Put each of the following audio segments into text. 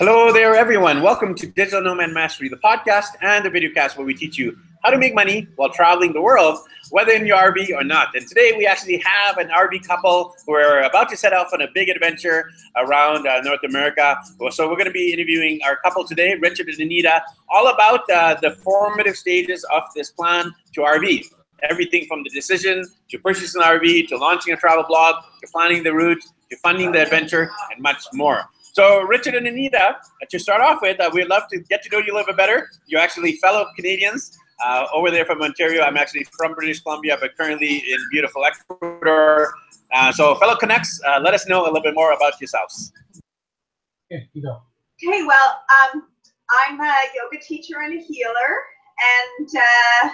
Hello there, everyone. Welcome to Digital Nomad Mastery, the podcast and the videocast where we teach you how to make money while traveling the world, whether in your RV or not. And today we actually have an RV couple who are about to set off on a big adventure around uh, North America. So we're going to be interviewing our couple today, Richard and Anita, all about uh, the formative stages of this plan to RV. Everything from the decision to purchasing an RV to launching a travel blog to planning the route to funding the adventure and much more. So, Richard and Anita, to start off with, uh, we'd love to get to know you a little bit better. You're actually fellow Canadians uh, over there from Ontario. I'm actually from British Columbia, but currently in beautiful Ecuador. Uh, so, fellow Canucks, uh, let us know a little bit more about yourselves. Okay, you go. Okay, well, um, I'm a yoga teacher and a healer, and uh,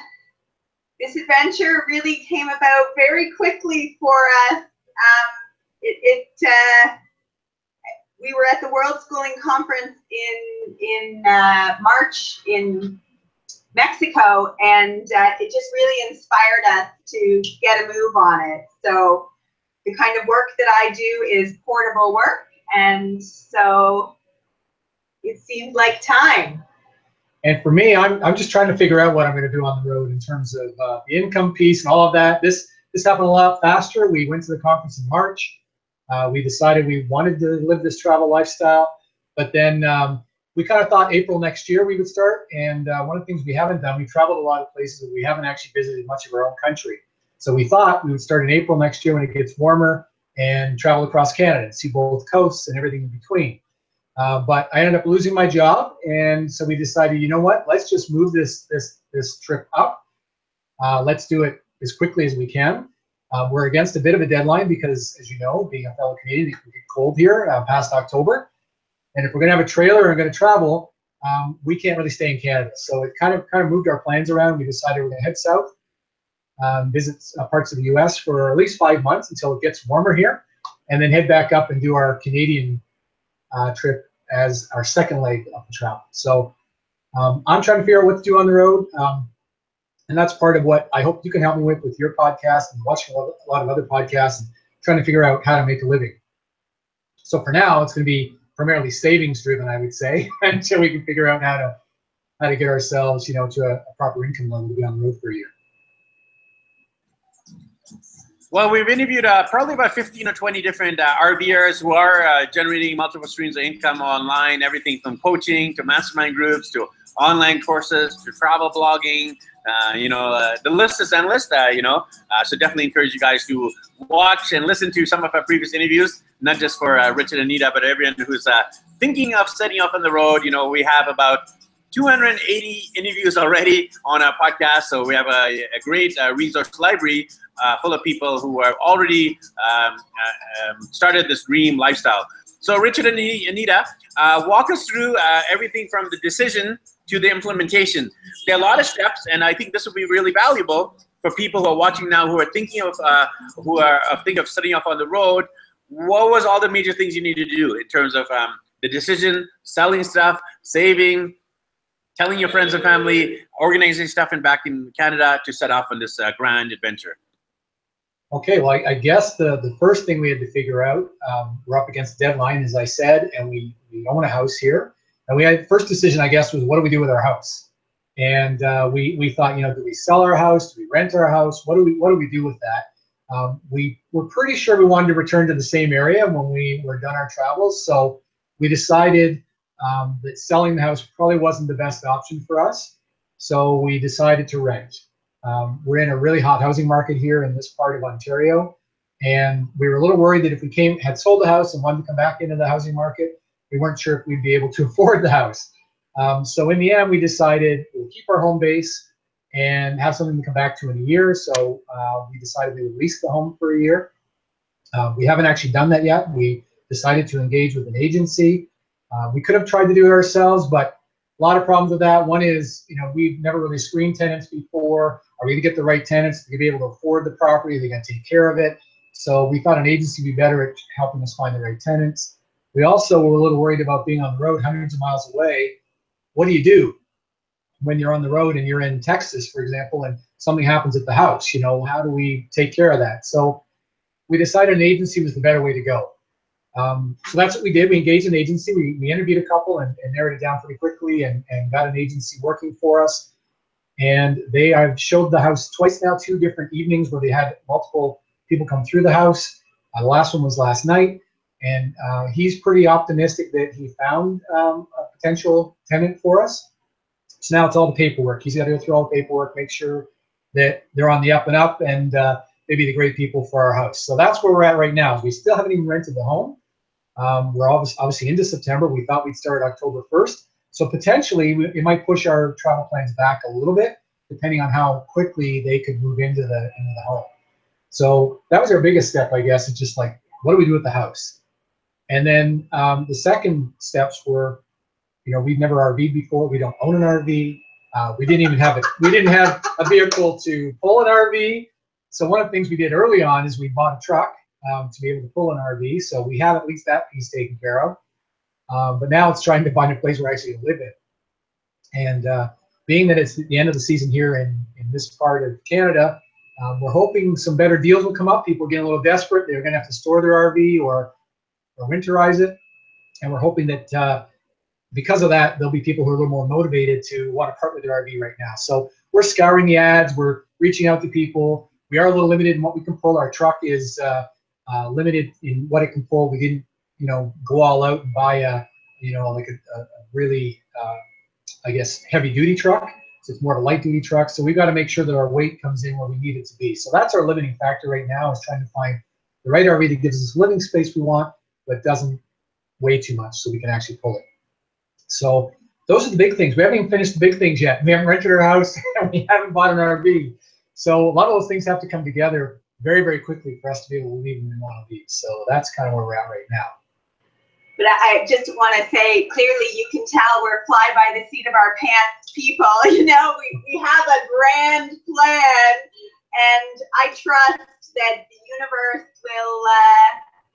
this adventure really came about very quickly for us. Um, it, it uh, we were at the World Schooling Conference in in uh, March in Mexico, and uh, it just really inspired us to get a move on it. So the kind of work that I do is portable work, and so it seemed like time. And for me, I'm, I'm just trying to figure out what I'm going to do on the road in terms of uh, the income piece and all of that. This this happened a lot faster. We went to the conference in March. Uh, we decided we wanted to live this travel lifestyle, but then um, we kind of thought April next year we would start. And uh, one of the things we haven't done, we traveled a lot of places, but we haven't actually visited much of our own country. So we thought we would start in April next year when it gets warmer and travel across Canada see both coasts and everything in between. Uh, but I ended up losing my job, and so we decided, you know what? Let's just move this this this trip up. Uh, let's do it as quickly as we can. Uh, we're against a bit of a deadline because, as you know, being a fellow Canadian, it can get cold here uh, past October. And if we're going to have a trailer and going to travel, um, we can't really stay in Canada. So it kind of kind of moved our plans around. We decided we're going to head south, um, visit uh, parts of the U.S. for at least five months until it gets warmer here, and then head back up and do our Canadian uh, trip as our second leg of the travel. So um, I'm trying to figure out what to do on the road. Um, and that's part of what I hope you can help me with with your podcast and watching a lot of other podcasts and trying to figure out how to make a living. So for now, it's going to be primarily savings driven, I would say, until we can figure out how to how to get ourselves, you know, to a, a proper income level to be on the road for a year. Well, we've interviewed uh, probably about 15 or 20 different uh, RVers who are uh, generating multiple streams of income online, everything from coaching to mastermind groups to online courses to travel blogging. Uh, you know, uh, the list is endless, uh, you know. so definitely encourage you guys to watch and listen to some of our previous interviews, not just for Richard and Anita, but everyone who's thinking of setting off on the road. You know, we have about 280 interviews already on our podcast. So we have a, a great uh, resource library uh, full of people who have already um, uh, um, started this dream lifestyle. So Richard and Anita, walk us through everything from the decision to the implementation. There are a lot of steps, and I think this will be really valuable for people who are watching now who are thinking of uh, who are thinking of setting off on the road. What was all the major things you needed to do in terms of um, the decision, selling stuff, saving, telling your friends and family, organizing stuff and back in Canada to set off on this uh, grand adventure? Okay, well, I, I, guess the, the first thing we had to figure out, um, we're up against the deadline, as I said, and we, we own a house here. And we had first decision, I guess, was what do we do with our house? And uh, we we thought, you know, do we sell our house? Do we rent our house? What do we what do we do with that? Um, we were pretty sure we wanted to return to the same area when we were done our travels. So we decided um, that selling the house probably wasn't the best option for us. So we decided to rent. Um, we're in a really hot housing market here in this part of Ontario, and we were a little worried that if we came had sold the house and wanted to come back into the housing market, we weren't sure if we'd be able to afford the house. Um, so in the end, we decided we'll keep our home base and have something to come back to in a year. So uh, we decided we would lease the home for a year. Uh, we haven't actually done that yet. We decided to engage with an agency. Uh, we could have tried to do it ourselves, but a lot of problems with that. One is, you know, we've never really screened tenants before. Are we going to get the right tenants Are they going to be able to afford the property? Are they going to take care of it? So we thought an agency would be better at helping us find the right tenants. We also were a little worried about being on the road hundreds of miles away. What do you do when you're on the road and you're in Texas, for example, and something happens at the house? You know, how do we take care of that? So we decided an agency was the better way to go. Um, so that's what we did. We engaged an agency. We, we interviewed a couple and, and narrowed it down pretty quickly and, and got an agency working for us. And they I've showed the house twice now, two different evenings where they had multiple people come through the house. Uh, the last one was last night, and uh, he's pretty optimistic that he found um, a potential tenant for us. So now it's all the paperwork. He's got to go through all the paperwork, make sure that they're on the up and up, and uh, maybe the great people for our house. So that's where we're at right now. We still haven't even rented the home. Um, we're obviously into September. We thought we'd start October 1st. So potentially it might push our travel plans back a little bit, depending on how quickly they could move into the into the home. So that was our biggest step, I guess. It's just like, what do we do with the house? And then um, the second steps were, you know, we've never RV'd before. We don't own an RV. Uh, we didn't even have it. We didn't have a vehicle to pull an RV. So one of the things we did early on is we bought a truck um, to be able to pull an RV. So we have at least that piece taken care of. Um, but now it's trying to find a place where I actually live in. And uh, being that it's the end of the season here in, in this part of Canada, um, we're hoping some better deals will come up. People getting a little desperate. They're going to have to store their RV or, or winterize it. And we're hoping that uh, because of that, there'll be people who are a little more motivated to want to part with their RV right now. So we're scouring the ads. We're reaching out to people. We are a little limited in what we can pull. Our truck is uh, uh, limited in what it can pull. We didn't you know, go all out and buy a, you know, like a, a really, uh, I guess, heavy duty truck. So it's more of a light duty truck. So we've got to make sure that our weight comes in where we need it to be. So that's our limiting factor right now is trying to find the right RV that gives us the living space we want, but doesn't weigh too much so we can actually pull it. So those are the big things. We haven't even finished the big things yet. We haven't rented our house and we haven't bought an RV. So a lot of those things have to come together very, very quickly for us to be able to leave them in one of these. So that's kind of where we're at right now. But I just want to say clearly you can tell we're fly by the seat of our pants people. You know, we, we have a grand plan, and I trust that the universe will uh,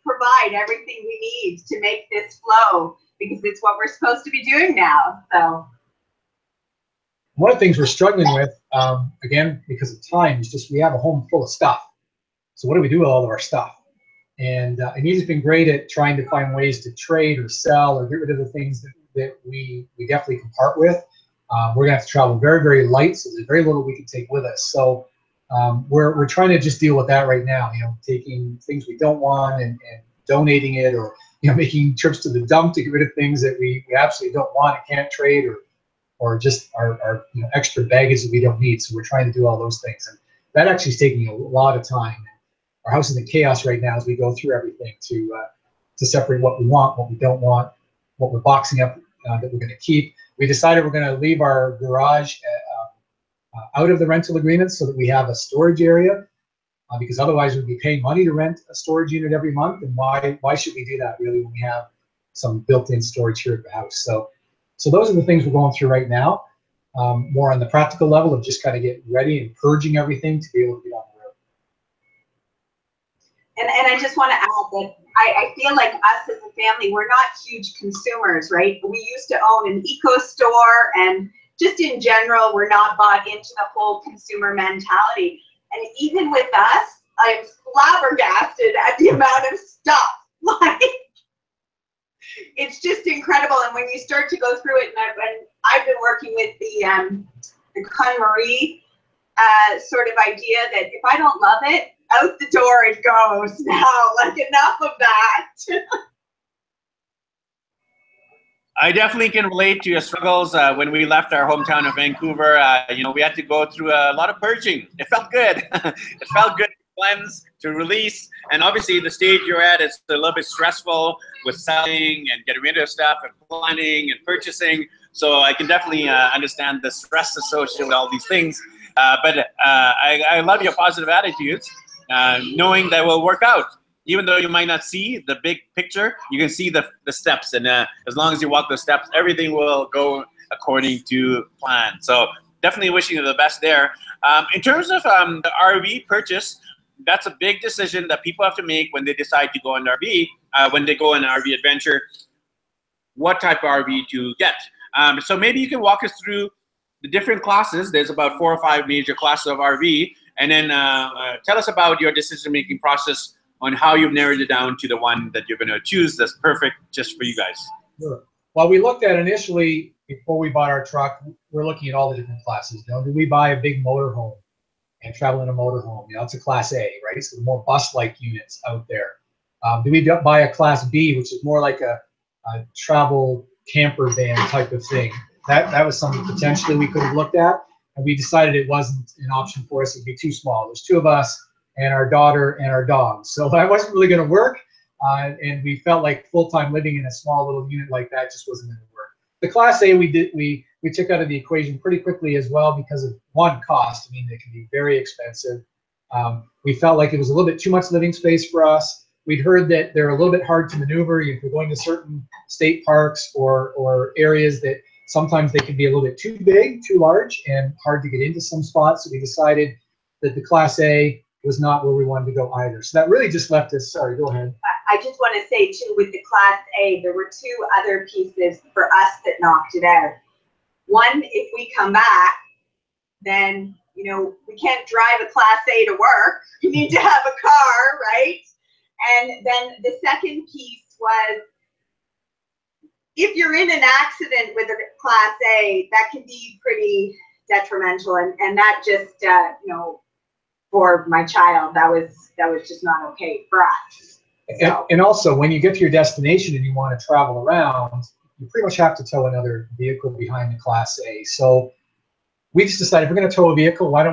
provide everything we need to make this flow because it's what we're supposed to be doing now. So. One of the things we're struggling with, um, again, because of time, is just we have a home full of stuff. So what do we do with all of our stuff? And, uh, and he's been great at trying to find ways to trade or sell or get rid of the things that, that we, we definitely can part with. Um, we're going to have to travel very, very light, so there's very little we can take with us. So um, we're, we're trying to just deal with that right now, you know, taking things we don't want and, and donating it or, you know, making trips to the dump to get rid of things that we, we absolutely don't want and can't trade or, or just our, our you know, extra baggage that we don't need. So we're trying to do all those things. And that actually is taking a lot of time our house is in chaos right now as we go through everything to uh, to separate what we want, what we don't want, what we're boxing up uh, that we're going to keep. We decided we're going to leave our garage uh, uh, out of the rental agreement so that we have a storage area. Uh, because otherwise, we'd be paying money to rent a storage unit every month, and why why should we do that really when we have some built-in storage here at the house? So, so those are the things we're going through right now. Um, more on the practical level of just kind of getting ready and purging everything to be able to and, and I just want to add that I, I feel like us as a family, we're not huge consumers, right? We used to own an eco store and just in general, we're not bought into the whole consumer mentality. And even with us, I'm flabbergasted at the amount of stuff. Like, it's just incredible. And when you start to go through it, and, I, I've been working with the um, the KonMari uh, sort of idea that if I don't love it, out the door it goes now. Like enough of that. I definitely can relate to your struggles. Uh, when we left our hometown of Vancouver, uh, you know, we had to go through a lot of purging. It felt good. it felt good to cleanse, to release, and obviously the stage you're at is a little bit stressful with selling and getting rid of stuff and planning and purchasing. So I can definitely uh, understand the stress associated with all these things. Uh, but uh, I, I love your positive attitudes. Uh, knowing that will work out. Even though you might not see the big picture, you can see the, the steps. And uh, as long as you walk those steps, everything will go according to plan. So definitely wishing you the best there. Um, in terms of um, the RV purchase, that's a big decision that people have to make when they decide to go on RV, uh, when they go on an RV adventure, what type of RV to get. Um, so maybe you can walk us through the different classes. There's about four or five major classes of RV and then uh, uh, tell us about your decision-making process on how you've narrowed it down to the one that you're going to choose that's perfect just for you guys. Sure. Well, we looked at initially before we bought our truck. We're looking at all the different classes. You know, do we buy a big motorhome and travel in a motorhome? You know, it's a Class A, right? So the more bus-like units out there. Um, do we buy a Class B, which is more like a, a travel camper van type of thing? That that was something potentially we could have looked at, and we decided it wasn't an option for us. It'd be too small. There's two of us and our daughter and our dog, so that wasn't really going to work. Uh, and we felt like full-time living in a small little unit like that just wasn't going to work. The Class A we did we we took out of the equation pretty quickly as well because of one cost. I mean, they can be very expensive. Um, we felt like it was a little bit too much living space for us. We'd heard that they're a little bit hard to maneuver if you're going to certain state parks or or areas that sometimes they can be a little bit too big, too large, and hard to get into some spots. So we decided that the Class A was not where we wanted to go either. So that really just left us. Sorry, go ahead. I just want to say too, with the Class A, there were two other pieces for us that knocked it out. One, if we come back, then, you know, we can't drive a Class A to work. You need to have a car, right? And then the second piece was if you're in an accident with a Class A, that can be pretty detrimental. And, and that just, uh, you know, for my child, that was, that was just not okay for us. And, and also, when you get to your destination and you want to travel around, you pretty much have to tow another vehicle behind the Class A. So we just decided if we're going to tow a vehicle, why don't